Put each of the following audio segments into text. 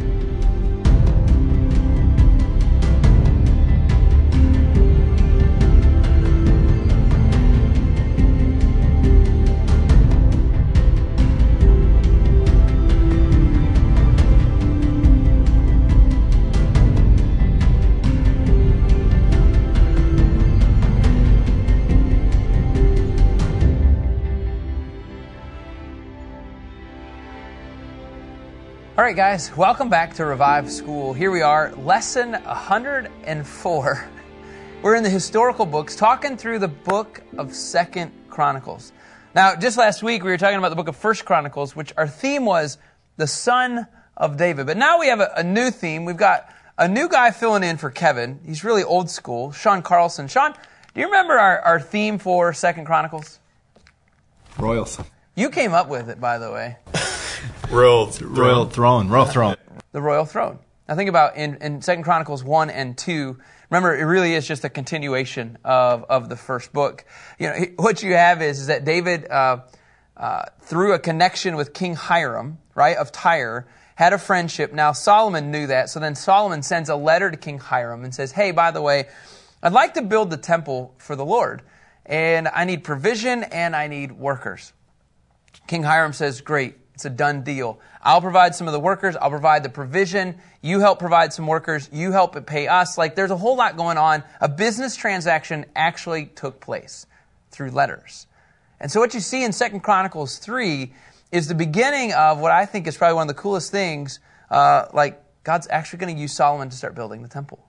All right, guys, welcome back to Revive School. Here we are, lesson 104. We're in the historical books, talking through the book of Second Chronicles. Now, just last week, we were talking about the book of First Chronicles, which our theme was the son of David. But now we have a, a new theme. We've got a new guy filling in for Kevin. He's really old school, Sean Carlson. Sean, do you remember our, our theme for Second Chronicles? Royals. You came up with it, by the way. Royal, Royal throne. Royal throne. the royal throne. Now think about in, in 2 Chronicles 1 and 2. Remember, it really is just a continuation of, of the first book. You know, what you have is, is that David, uh, uh, through a connection with King Hiram, right, of Tyre, had a friendship. Now Solomon knew that, so then Solomon sends a letter to King Hiram and says, hey, by the way, I'd like to build the temple for the Lord, and I need provision and I need workers. King Hiram says, great, it's a done deal. I'll provide some of the workers. I'll provide the provision. You help provide some workers. You help pay us. Like there's a whole lot going on. A business transaction actually took place through letters. And so what you see in Second Chronicles 3 is the beginning of what I think is probably one of the coolest things. Uh, like God's actually going to use Solomon to start building the temple.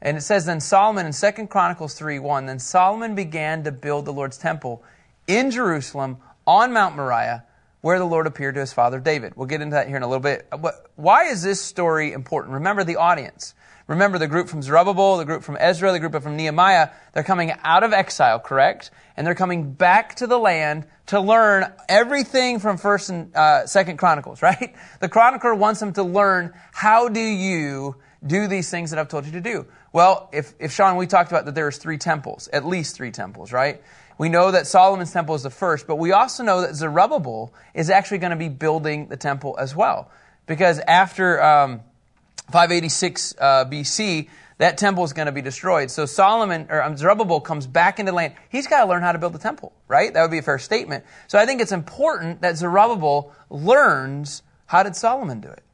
And it says then Solomon in Second Chronicles 3 1, then Solomon began to build the Lord's temple in Jerusalem on Mount Moriah where the Lord appeared to his father David. We'll get into that here in a little bit. But why is this story important? Remember the audience. Remember the group from Zerubbabel, the group from Ezra, the group from Nehemiah. They're coming out of exile, correct? And they're coming back to the land to learn everything from First and uh, Second Chronicles, right? The chronicler wants them to learn how do you do these things that I've told you to do. Well, if, if Sean, we talked about that there's three temples, at least three temples, right? We know that Solomon's temple is the first, but we also know that Zerubbabel is actually going to be building the temple as well. Because after um, 586 uh, BC, that temple is going to be destroyed. So Solomon or um, Zerubbabel comes back into the land. He's got to learn how to build the temple, right? That would be a fair statement. So I think it's important that Zerubbabel learns how did Solomon do it.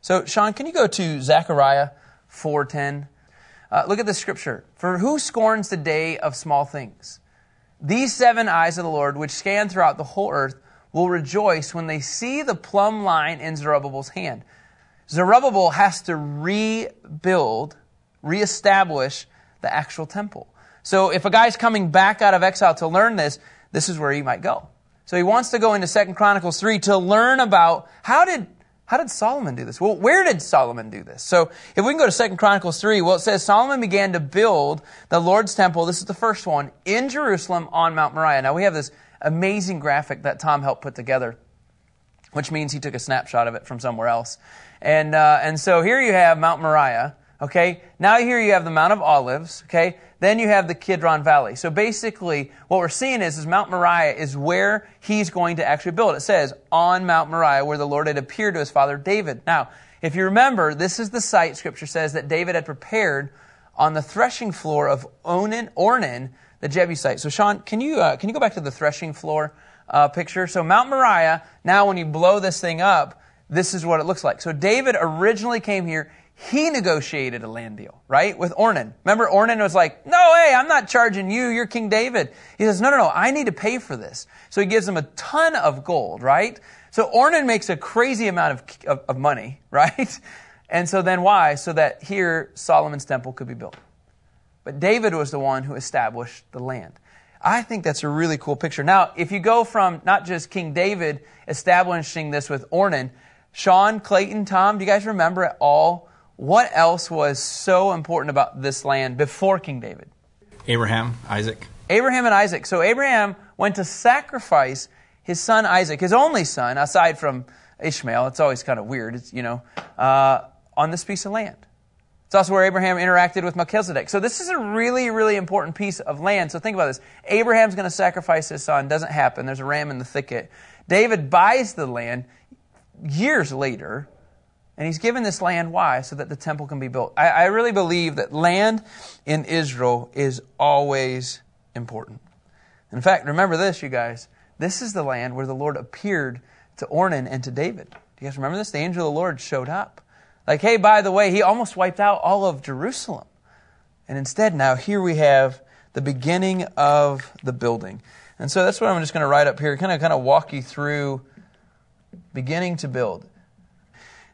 So Sean, can you go to Zechariah 4:10? Uh, look at the scripture. For who scorns the day of small things? These seven eyes of the Lord, which scan throughout the whole earth, will rejoice when they see the plumb line in Zerubbabel's hand. Zerubbabel has to rebuild, reestablish the actual temple. So if a guy's coming back out of exile to learn this, this is where he might go. So he wants to go into Second Chronicles 3 to learn about how did how did Solomon do this? Well, where did Solomon do this? So if we can go to Second Chronicles 3, well, it says Solomon began to build the Lord's temple. This is the first one in Jerusalem on Mount Moriah. Now we have this amazing graphic that Tom helped put together, which means he took a snapshot of it from somewhere else. And, uh, and so here you have Mount Moriah. Okay. Now here you have the Mount of Olives. Okay. Then you have the Kidron Valley. So basically, what we're seeing is, is Mount Moriah is where he's going to actually build. It says, on Mount Moriah, where the Lord had appeared to his father David. Now, if you remember, this is the site, Scripture says, that David had prepared on the threshing floor of Onan, Ornan, the Jebusite. So, Sean, can you, uh, can you go back to the threshing floor uh, picture? So, Mount Moriah, now when you blow this thing up, this is what it looks like. So, David originally came here he negotiated a land deal, right? With Ornan. Remember, Ornan was like, no, hey, I'm not charging you. You're King David. He says, no, no, no, I need to pay for this. So he gives him a ton of gold, right? So Ornan makes a crazy amount of, of, of money, right? And so then why? So that here Solomon's temple could be built. But David was the one who established the land. I think that's a really cool picture. Now, if you go from not just King David establishing this with Ornan, Sean, Clayton, Tom, do you guys remember at all what else was so important about this land before King David? Abraham, Isaac. Abraham and Isaac. So Abraham went to sacrifice his son Isaac, his only son, aside from Ishmael. It's always kind of weird, it's, you know, uh, on this piece of land. It's also where Abraham interacted with Melchizedek. So this is a really, really important piece of land. So think about this. Abraham's going to sacrifice his son. Doesn't happen. There's a ram in the thicket. David buys the land years later And he's given this land, why? So that the temple can be built. I, I really believe that land in Israel is always important. In fact, remember this, you guys. This is the land where the Lord appeared to Ornan and to David. Do you guys remember this? The angel of the Lord showed up. Like, hey, by the way, he almost wiped out all of Jerusalem. And instead, now here we have the beginning of the building. And so that's what I'm just going to write up here, kind of kind of walk you through beginning to build.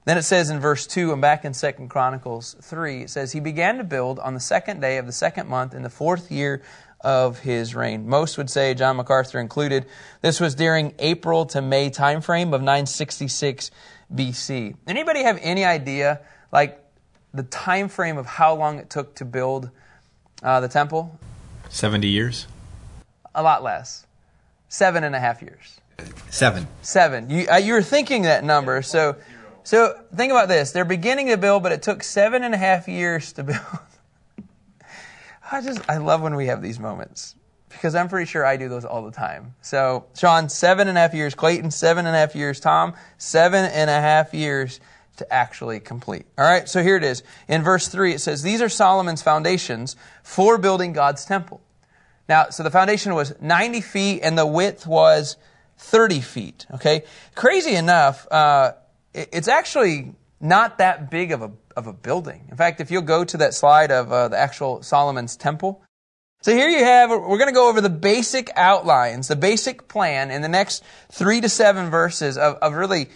Then it says in verse 2 and back in 2 Chronicles 3, it says, He began to build on the second day of the second month in the fourth year of his reign. Most would say, John MacArthur included, this was during April to May timeframe of 966 BC. Anybody have any idea, like, the time frame of how long it took to build uh, the temple? 70 years? A lot less. Seven and a half years. Seven. Seven. You, uh, you were thinking that number. So, so think about this. They're beginning to build, but it took seven and a half years to build. I just, I love when we have these moments because I'm pretty sure I do those all the time. So, Sean, seven and a half years. Clayton, seven and a half years. Tom, seven and a half years to actually complete. All right, so here it is. In verse 3, it says, These are Solomon's foundations for building God's temple. Now, so the foundation was 90 feet and the width was 30 feet. Okay? Crazy enough, uh, it's actually not that big of a, of a building. In fact, if you'll go to that slide of uh, the actual Solomon's temple, so here you have, we're going to go over the basic outlines, the basic plan in the next three to seven verses of, of really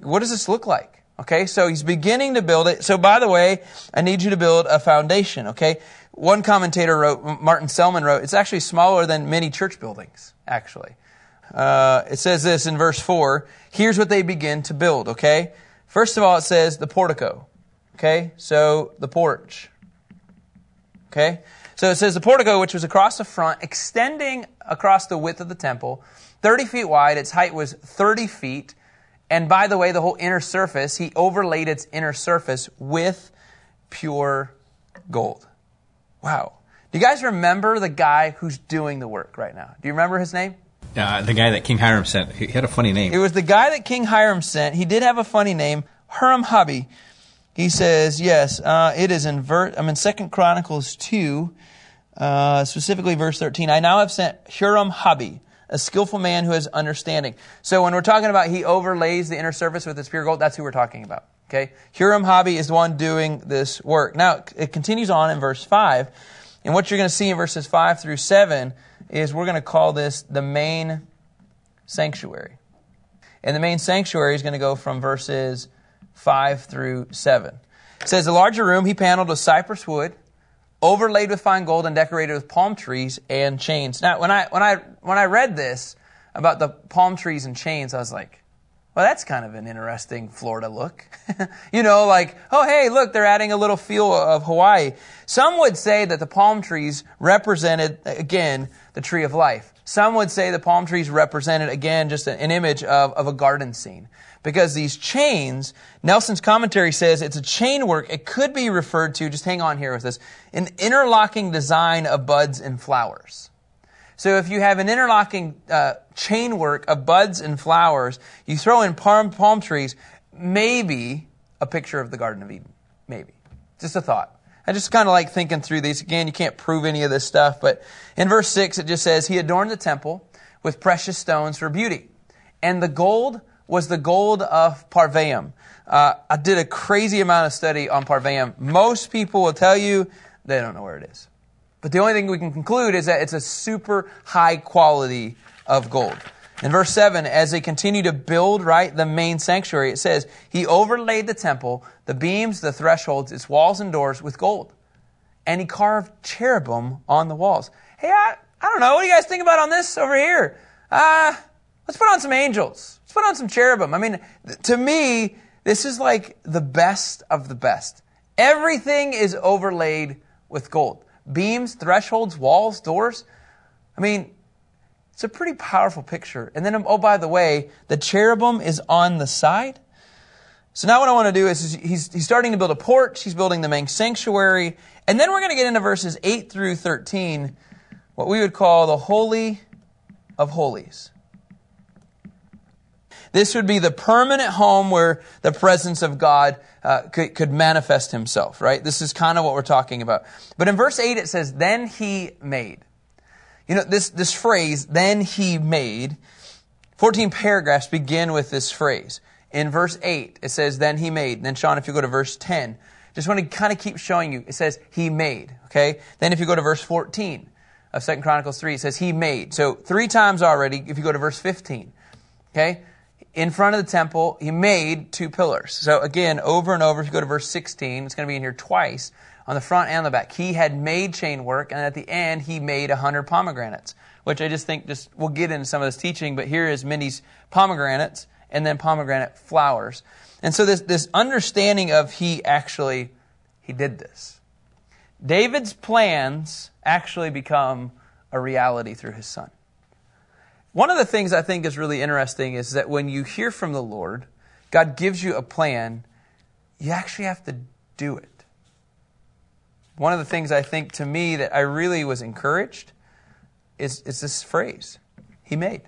what does this look like? Okay, so he's beginning to build it. So by the way, I need you to build a foundation, okay? One commentator wrote, Martin Selman wrote, it's actually smaller than many church buildings, actually. Uh, it says this in verse 4. Here's what they begin to build, okay? First of all, it says the portico, okay? So the porch, okay? So it says the portico, which was across the front, extending across the width of the temple, 30 feet wide. Its height was 30 feet. And by the way, the whole inner surface, he overlaid its inner surface with pure gold. Wow. Do you guys remember the guy who's doing the work right now? Do you remember his name? Uh, the guy that King Hiram sent. He had a funny name. It was the guy that King Hiram sent. He did have a funny name, Huram Abi. He says, yes, uh, it is in ver- I'm in Second Chronicles 2, uh, specifically verse 13. I now have sent Huram Abi a skillful man who has understanding. So when we're talking about he overlays the inner surface with his pure gold, that's who we're talking about. Okay? Huram Abi is the one doing this work. Now, it continues on in verse 5. And what you're going to see in verses 5 through 7 is we're going to call this the main sanctuary. And the main sanctuary is going to go from verses 5 through 7. It says, The larger room he paneled with cypress wood overlaid with fine gold and decorated with palm trees and chains. Now, when I, when I, when I read this about the palm trees and chains, I was like, well, that's kind of an interesting Florida look. you know, like, oh, hey, look, they're adding a little feel of Hawaii. Some would say that the palm trees represented, again, the tree of life. Some would say the palm trees represented, again, just an image of, of a garden scene because these chains, Nelson's commentary says it's a chain work. It could be referred to, just hang on here with this, an interlocking design of buds and flowers. So if you have an interlocking uh, chain work of buds and flowers, you throw in palm, palm trees, maybe a picture of the Garden of Eden. Maybe. Just a thought. I just kind of like thinking through these. Again, you can't prove any of this stuff, but in verse 6 it just says, He adorned the temple with precious stones for beauty. And the gold was the gold of Parvaim. Uh, I did a crazy amount of study on Parvaim. Most people will tell you they don't know where it is. But the only thing we can conclude is that it's a super high quality of gold. In verse 7, as they continue to build, right, the main sanctuary, it says, He overlaid the temple, the beams, the thresholds, its walls and doors with gold. And he carved cherubim on the walls. Hey, I, I don't know. What do you guys think about on this over here? Uh, let's put on some angels Let's put on some cherubim. I mean, to me, this is like the best of the best. Everything is overlaid with gold. Beams, thresholds, walls, doors. I mean, it's a pretty powerful picture. And then, oh, by the way, the cherubim is on the side. So now what I want to do is, is he's, he's starting to build a porch. He's building the main sanctuary. And then we're going to get into verses 8 through 13, what we would call the Holy of Holies. This would be the permanent home where the presence of God uh, could, could manifest himself, right? This is kind of what we're talking about. But in verse 8 it says, Then he made. You know, this, this phrase, then he made, 14 paragraphs begin with this phrase. In verse 8, it says, then he made. And then, Sean, if you go to verse 10, just want to kind of keep showing you. It says, he made, okay? Then if you go to verse 14 of Second Chronicles 3, it says, he made. So three times already, if you go to verse 15, okay? In front of the temple, he made two pillars. So again, over and over, if you go to verse 16, it's going to be in here twice on the front and the back. He had made chain work, and at the end, he made a hundred pomegranates, which I just think just we'll get into some of this teaching, but here is Mindy's pomegranates and then pomegranate flowers. And so this, this understanding of he actually, he did this. David's plans actually become a reality through his son. One of the things I think is really interesting is that when you hear from the Lord, God gives you a plan, you actually have to do it. One of the things I think to me that I really was encouraged is, is this phrase, he made.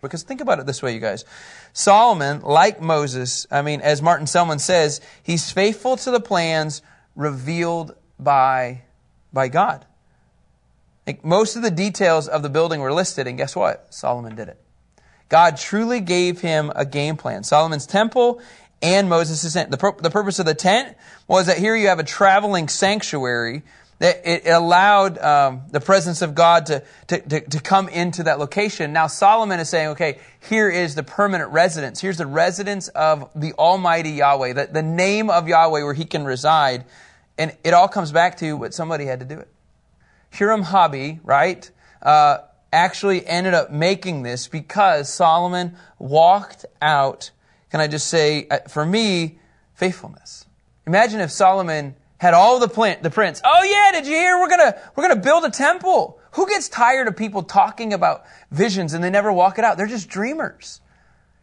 Because think about it this way, you guys. Solomon, like Moses, I mean, as Martin Selman says, he's faithful to the plans revealed by, by God. Like most of the details of the building were listed, and guess what? Solomon did it. God truly gave him a game plan. Solomon's temple and Moses' tent. The, pur- the purpose of the tent was that here you have a traveling sanctuary that it allowed um, the presence of God to, to, to, to, come into that location. Now Solomon is saying, okay, here is the permanent residence. Here's the residence of the Almighty Yahweh, the, the name of Yahweh where he can reside. And it all comes back to what somebody had to do it. Huram Abi, right, uh, actually ended up making this because Solomon walked out can I just say, uh, for me, faithfulness. Imagine if Solomon had all the plant, the prince. Oh yeah, did you hear? We're gonna, we're gonna build a temple. Who gets tired of people talking about visions and they never walk it out? They're just dreamers.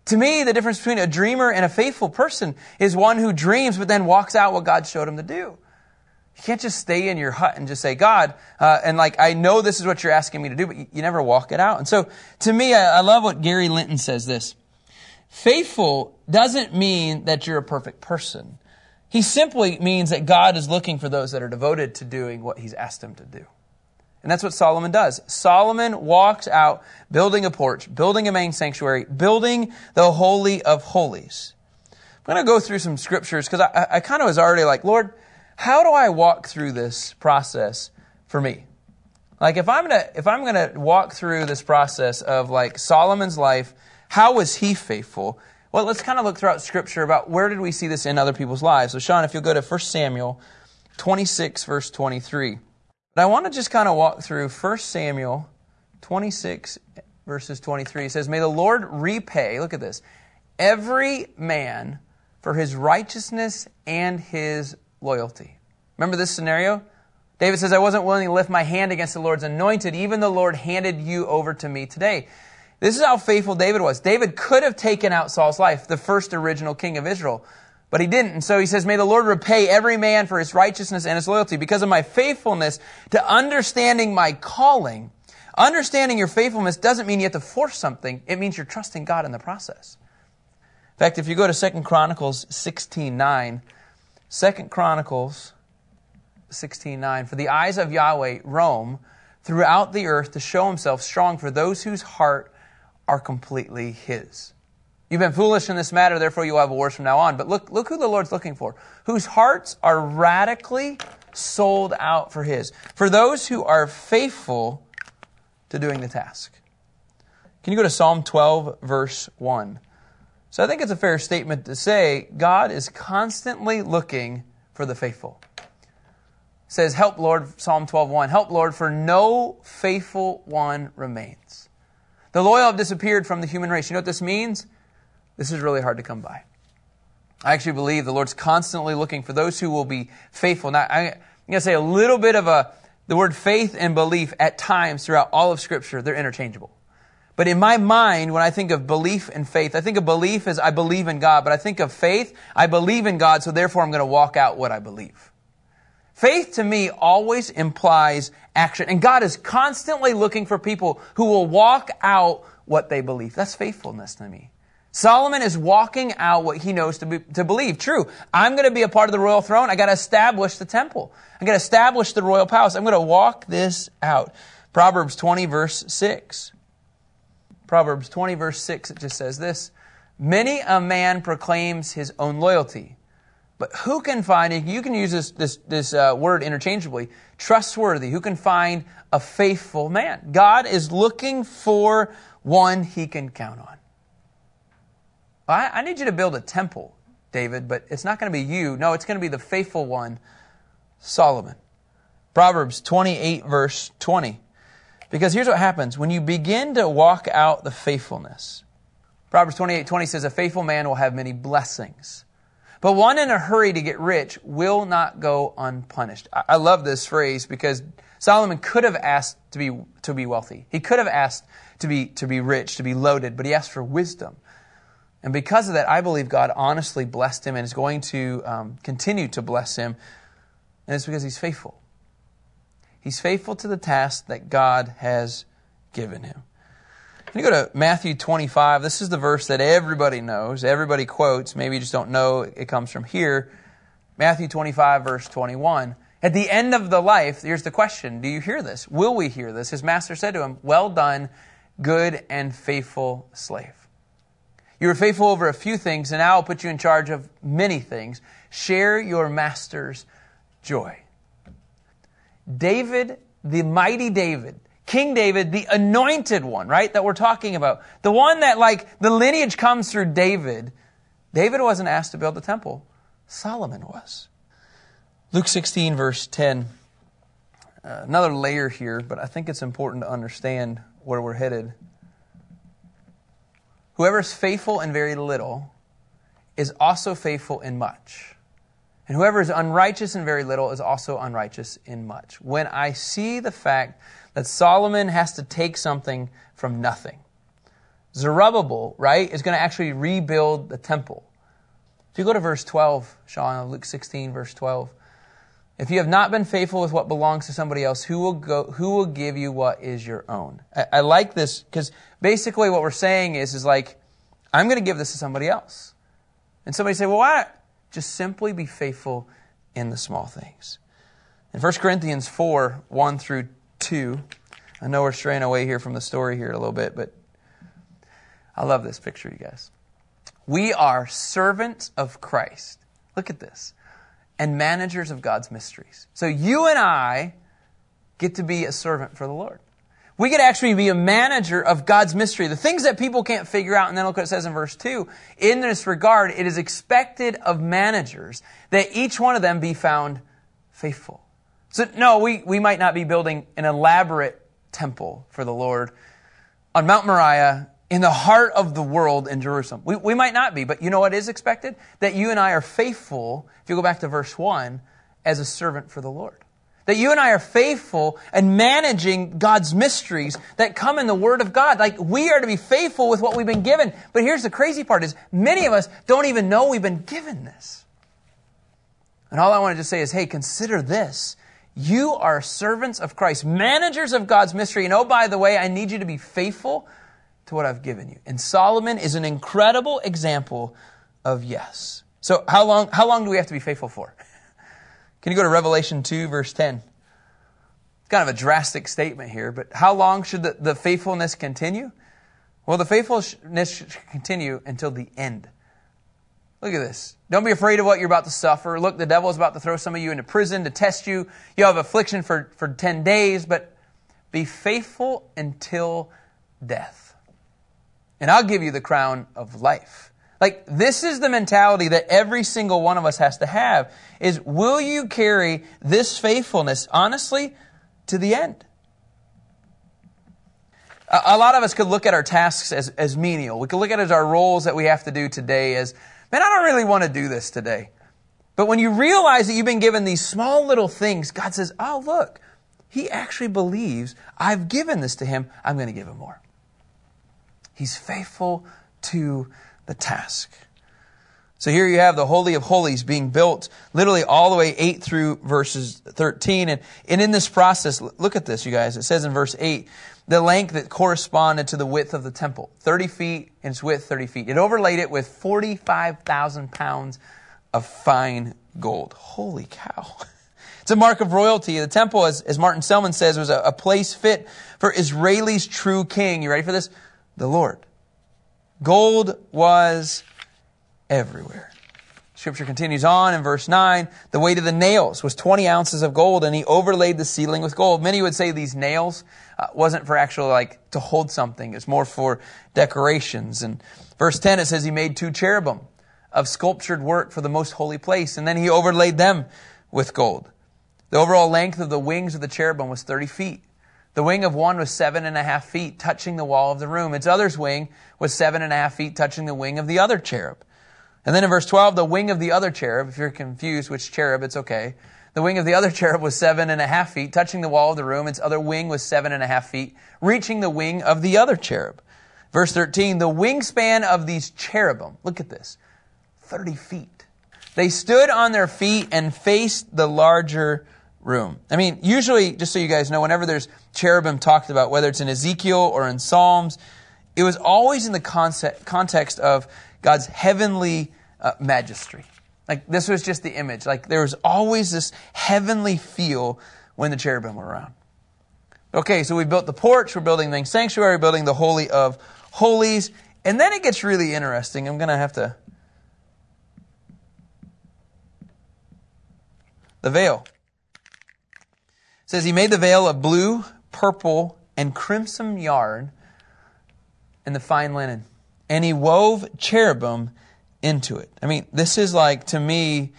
To me, the difference between a dreamer and a faithful person is one who dreams but then walks out what God showed him to do. You can't just stay in your hut and just say, God, uh, and like, I know this is what you're asking me to do, but you, you never walk it out. And so, to me, I, I love what Gary Linton says this. Faithful doesn't mean that you're a perfect person. He simply means that God is looking for those that are devoted to doing what he's asked them to do. And that's what Solomon does. Solomon walks out building a porch, building a main sanctuary, building the Holy of Holies. I'm going to go through some scriptures because I, I kind of was already like, Lord, how do I walk through this process for me? Like if I'm to, if I'm to walk through this process of like Solomon's life how was he faithful? Well, let's kind of look throughout Scripture about where did we see this in other people's lives. So, Sean, if you'll go to 1 Samuel 26, verse 23. But I want to just kind of walk through 1 Samuel 26, verses 23. It says, May the Lord repay, look at this, every man for his righteousness and his loyalty. Remember this scenario? David says, I wasn't willing to lift my hand against the Lord's anointed. Even the Lord handed you over to me today. This is how faithful David was. David could have taken out Saul's life, the first original king of Israel, but he didn't. And so he says, May the Lord repay every man for his righteousness and his loyalty because of my faithfulness to understanding my calling. Understanding your faithfulness doesn't mean you have to force something. It means you're trusting God in the process. In fact, if you go to 2 Chronicles 16 9, 2 Chronicles 16 9, for the eyes of Yahweh roam throughout the earth to show himself strong for those whose heart are completely His. You've been foolish in this matter, therefore you will have wars from now on. But look, look who the Lord's looking for. Whose hearts are radically sold out for His. For those who are faithful to doing the task. Can you go to Psalm 12, verse 1? So I think it's a fair statement to say God is constantly looking for the faithful. It says, Help, Lord, Psalm 12, 1. Help, Lord, for no faithful one remains. The loyal have disappeared from the human race. You know what this means? This is really hard to come by. I actually believe the Lord's constantly looking for those who will be faithful. Now, I'm going to say a little bit of a, the word faith and belief at times throughout all of Scripture, they're interchangeable. But in my mind, when I think of belief and faith, I think of belief as I believe in God, but I think of faith, I believe in God, so therefore I'm going to walk out what I believe. Faith to me always implies action. And God is constantly looking for people who will walk out what they believe. That's faithfulness to me. Solomon is walking out what he knows to, be, to believe. True, I'm going to be a part of the royal throne. I got to establish the temple. I got to establish the royal palace. I'm going to walk this out. Proverbs 20 verse 6. Proverbs 20 verse 6, it just says this. Many a man proclaims his own loyalty, but who can find, you can use this, this, this uh, word interchangeably, trustworthy. Who can find a faithful man? God is looking for one he can count on. I, I need you to build a temple, David, but it's not going to be you. No, it's going to be the faithful one, Solomon. Proverbs 28, verse 20. Because here's what happens when you begin to walk out the faithfulness. Proverbs 28, 20 says, A faithful man will have many blessings. But one in a hurry to get rich will not go unpunished. I love this phrase because Solomon could have asked to be, to be wealthy. He could have asked to be, to be rich, to be loaded, but he asked for wisdom. And because of that, I believe God honestly blessed him and is going to um, continue to bless him. And it's because he's faithful. He's faithful to the task that God has given him. When you go to Matthew 25, this is the verse that everybody knows, everybody quotes. Maybe you just don't know it comes from here. Matthew 25, verse 21. At the end of the life, here's the question Do you hear this? Will we hear this? His master said to him, Well done, good and faithful slave. You were faithful over a few things, and now I'll put you in charge of many things. Share your master's joy. David, the mighty David, King David, the anointed one, right, that we're talking about, the one that, like, the lineage comes through David, David wasn't asked to build the temple, Solomon was. Luke 16, verse 10. Uh, another layer here, but I think it's important to understand where we're headed. Whoever is faithful in very little is also faithful in much. And whoever is unrighteous in very little is also unrighteous in much. When I see the fact that Solomon has to take something from nothing, Zerubbabel, right, is going to actually rebuild the temple. If you go to verse 12, Sean, Luke 16, verse 12, if you have not been faithful with what belongs to somebody else, who will go, who will give you what is your own? I, I like this because basically what we're saying is, is like, I'm going to give this to somebody else. And somebody say, well, why? Just simply be faithful in the small things. In 1 Corinthians 4, 1 through 2, I know we're straying away here from the story here a little bit, but I love this picture, you guys. We are servants of Christ. Look at this and managers of God's mysteries. So you and I get to be a servant for the Lord. We could actually be a manager of God's mystery. The things that people can't figure out, and then look what it says in verse 2. In this regard, it is expected of managers that each one of them be found faithful. So, no, we, we might not be building an elaborate temple for the Lord on Mount Moriah in the heart of the world in Jerusalem. We, we might not be, but you know what is expected? That you and I are faithful, if you go back to verse 1, as a servant for the Lord. That you and I are faithful and managing God's mysteries that come in the Word of God. Like we are to be faithful with what we've been given. But here's the crazy part is many of us don't even know we've been given this. And all I wanted to say is, hey, consider this. You are servants of Christ, managers of God's mystery. And oh, by the way, I need you to be faithful to what I've given you. And Solomon is an incredible example of yes. So how long, how long do we have to be faithful for? Can you go to Revelation 2 verse 10? It's kind of a drastic statement here, but how long should the, the faithfulness continue? Well, the faithfulness should continue until the end. Look at this. Don't be afraid of what you're about to suffer. Look, the devil is about to throw some of you into prison to test you. You have affliction for, for 10 days, but be faithful until death and I'll give you the crown of life. Like, this is the mentality that every single one of us has to have is will you carry this faithfulness honestly to the end? A, a lot of us could look at our tasks as, as menial. We could look at it as our roles that we have to do today as, man, I don't really want to do this today. But when you realize that you've been given these small little things, God says, oh, look, he actually believes I've given this to him. I'm going to give him more. He's faithful to the task. So here you have the Holy of Holies being built literally all the way 8 through verses 13. And, and in this process, look at this, you guys. It says in verse 8, the length that corresponded to the width of the temple 30 feet and its width 30 feet. It overlaid it with 45,000 pounds of fine gold. Holy cow. It's a mark of royalty. The temple, as, as Martin Selman says, was a, a place fit for Israel's true king. You ready for this? The Lord. Gold was everywhere. Scripture continues on in verse 9. The weight of the nails was 20 ounces of gold, and he overlaid the ceiling with gold. Many would say these nails uh, wasn't for actually like to hold something. It's more for decorations. And verse 10, it says he made two cherubim of sculptured work for the most holy place, and then he overlaid them with gold. The overall length of the wings of the cherubim was 30 feet. The wing of one was seven and a half feet, touching the wall of the room. Its other's wing was seven and a half feet, touching the wing of the other cherub. And then in verse 12, the wing of the other cherub, if you're confused which cherub, it's okay. The wing of the other cherub was seven and a half feet, touching the wall of the room. Its other wing was seven and a half feet, reaching the wing of the other cherub. Verse 13, the wingspan of these cherubim, look at this, 30 feet. They stood on their feet and faced the larger room. I mean, usually, just so you guys know, whenever there's cherubim talked about, whether it's in Ezekiel or in Psalms, it was always in the concept, context of God's heavenly uh, majesty. Like, this was just the image. Like, there was always this heavenly feel when the cherubim were around. Okay, so we built the porch, we're building the sanctuary, building the Holy of Holies, and then it gets really interesting. I'm going to have to. The veil says he made the veil of blue, purple, and crimson yarn and the fine linen. And he wove cherubim into it. I mean, this is like, to me,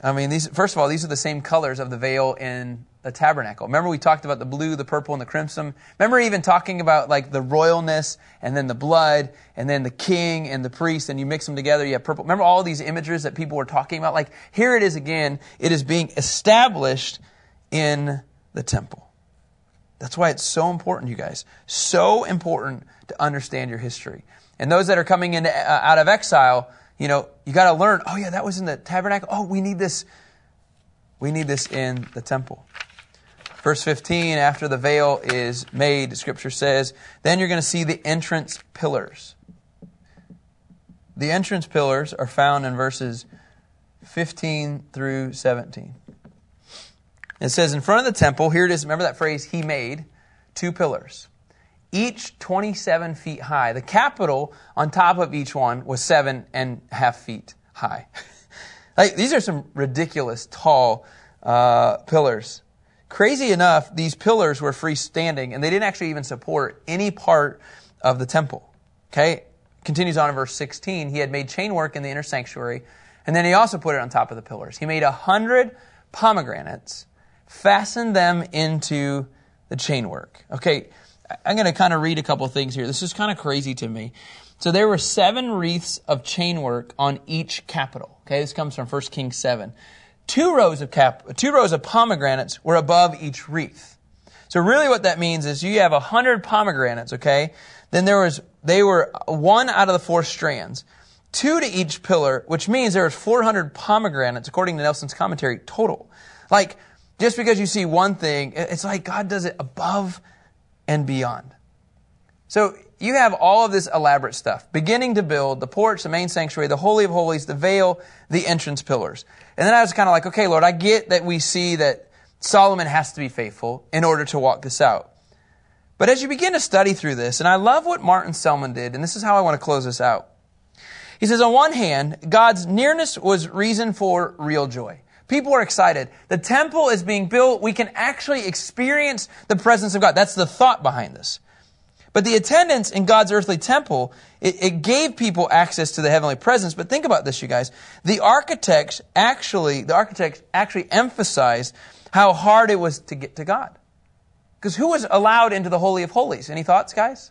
I mean, these, first of all, these are the same colors of the veil in the tabernacle. Remember we talked about the blue, the purple, and the crimson? Remember even talking about like the royalness and then the blood and then the king and the priest and you mix them together, you have purple. Remember all these images that people were talking about? Like here it is again. It is being established in the temple. That's why it's so important, you guys. So important to understand your history. And those that are coming in uh, out of exile, you know, you got to learn. Oh yeah, that was in the tabernacle. Oh, we need this. We need this in the temple. Verse 15, after the veil is made, Scripture says, then you're going to see the entrance pillars. The entrance pillars are found in verses 15 through 17. It says, in front of the temple, here it is, remember that phrase, he made two pillars, each 27 feet high. The capital on top of each one was seven and a half feet high. like, these are some ridiculous tall uh, pillars. Crazy enough, these pillars were freestanding and they didn't actually even support any part of the temple. Okay? Continues on in verse 16. He had made chain work in the inner sanctuary, and then he also put it on top of the pillars. He made a hundred pomegranates fasten them into the chainwork. Okay, I'm going to kind of read a couple things here. This is kind of crazy to me. So there were seven wreaths of chainwork on each capital. Okay, this comes from 1 Kings 7. Two rows of cap, two rows of pomegranates were above each wreath. So really what that means is you have a hundred pomegranates, okay? Then there was, they were one out of the four strands. Two to each pillar, which means there was 400 pomegranates, according to Nelson's commentary, total. Like, just because you see one thing, it's like God does it above and beyond. So you have all of this elaborate stuff, beginning to build the porch, the main sanctuary, the Holy of Holies, the veil, the entrance pillars. And then I was kind of like, okay, Lord, I get that we see that Solomon has to be faithful in order to walk this out. But as you begin to study through this, and I love what Martin Selman did, and this is how I want to close this out. He says, on one hand, God's nearness was reason for real joy. People are excited. The temple is being built. We can actually experience the presence of God. That's the thought behind this. But the attendance in God's earthly temple, it, it, gave people access to the heavenly presence. But think about this, you guys. The architects actually, the architects actually emphasized how hard it was to get to God. Because who was allowed into the Holy of Holies? Any thoughts, guys?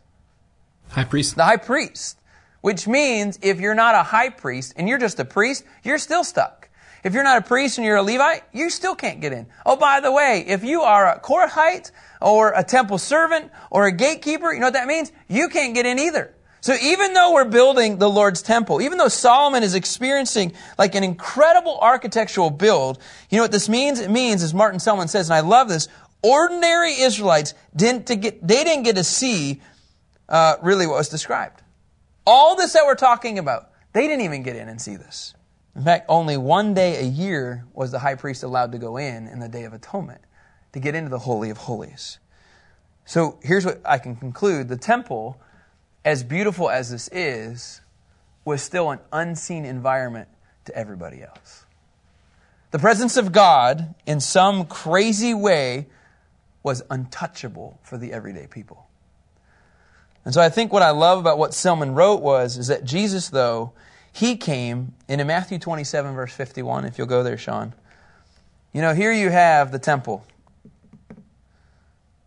High priest. The high priest. Which means if you're not a high priest and you're just a priest, you're still stuck. If you're not a priest and you're a Levite, you still can't get in. Oh, by the way, if you are a Korathite or a temple servant or a gatekeeper, you know what that means? You can't get in either. So even though we're building the Lord's temple, even though Solomon is experiencing like an incredible architectural build, you know what this means? It means, as Martin Selman says, and I love this, ordinary Israelites didn't get, they didn't get to see uh, really what was described. All this that we're talking about, they didn't even get in and see this. In fact, only one day a year was the high priest allowed to go in in the Day of Atonement to get into the Holy of Holies. So here's what I can conclude the temple, as beautiful as this is, was still an unseen environment to everybody else. The presence of God, in some crazy way, was untouchable for the everyday people. And so I think what I love about what Selman wrote was is that Jesus, though, he came, and in Matthew 27, verse 51, if you'll go there, Sean, you know, here you have the temple.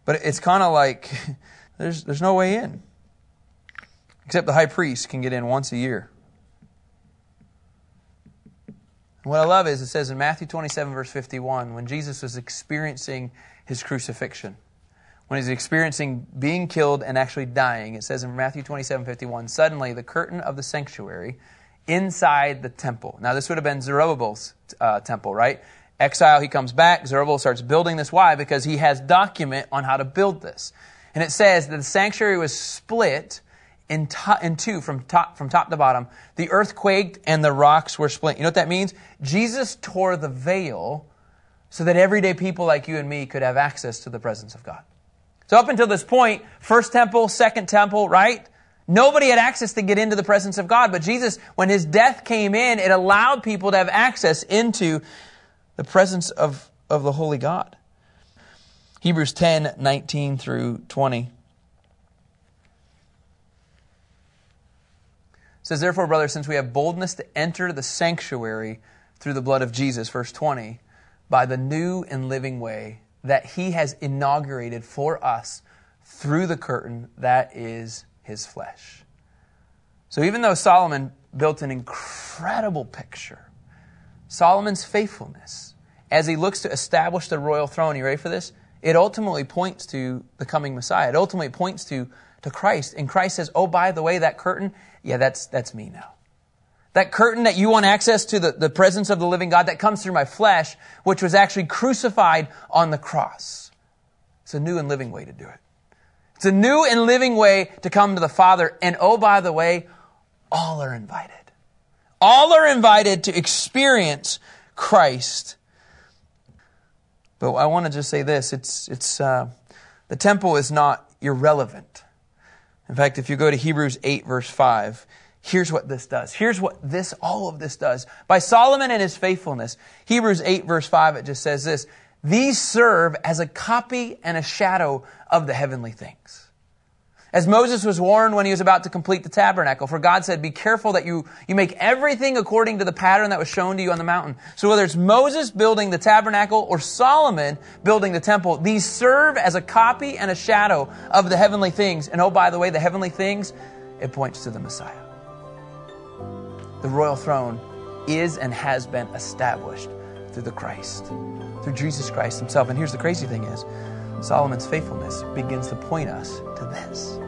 But it's kind of like there's, there's no way in. Except the high priest can get in once a year. What I love is it says in Matthew 27, verse 51, when Jesus was experiencing his crucifixion, when he's experiencing being killed and actually dying, it says in Matthew 27, 51, suddenly the curtain of the sanctuary inside the temple. Now, this would have been Zerubbabel's uh, temple, right? Exile, he comes back. Zerubbabel starts building this. Why? Because he has document on how to build this. And it says that the sanctuary was split in, to, in two from top, from top to bottom. The earth quaked and the rocks were split. You know what that means? Jesus tore the veil so that everyday people like you and me could have access to the presence of God. So up until this point, first temple, second temple, right? Nobody had access to get into the presence of God, but Jesus, when his death came in, it allowed people to have access into the presence of, of the Holy God. Hebrews 10 19 through 20. says, Therefore, brothers, since we have boldness to enter the sanctuary through the blood of Jesus, verse 20, by the new and living way that he has inaugurated for us through the curtain that is his flesh. So even though Solomon built an incredible picture, Solomon's faithfulness, as he looks to establish the royal throne, you ready for this? It ultimately points to the coming Messiah. It ultimately points to, to Christ. And Christ says, oh, by the way, that curtain, yeah, that's, that's me now. That curtain that you want access to the, the presence of the living God that comes through my flesh, which was actually crucified on the cross. It's a new and living way to do it. It's a new and living way to come to the Father. And oh, by the way, all are invited. All are invited to experience Christ. But I want to just say this: it's it's uh, the temple is not irrelevant. In fact, if you go to Hebrews eight verse five, here's what this does. Here's what this all of this does. By Solomon and his faithfulness, Hebrews eight verse five, it just says this: These serve as a copy and a shadow of the heavenly things. As Moses was warned when he was about to complete the tabernacle, for God said, Be careful that you, you make everything according to the pattern that was shown to you on the mountain. So whether it's Moses building the tabernacle or Solomon building the temple, these serve as a copy and a shadow of the heavenly things. And oh, by the way, the heavenly things, it points to the Messiah. The royal throne is and has been established through the Christ, through Jesus Christ himself. And here's the crazy thing is, Solomon's faithfulness begins to point us to this.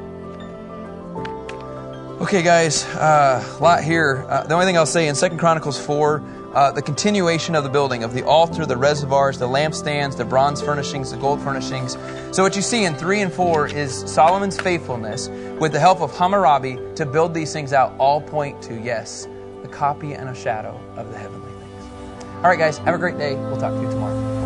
Okay, guys, uh, a lot here. Uh, the only thing I'll say in Second Chronicles 4, uh, the continuation of the building of the altar, the reservoirs, the lampstands, the bronze furnishings, the gold furnishings. So, what you see in 3 and 4 is Solomon's faithfulness with the help of Huram Abi to build these things out, all point to, yes, the copy and a shadow of the heavenly. All right, guys, have a great day. We'll talk to you tomorrow.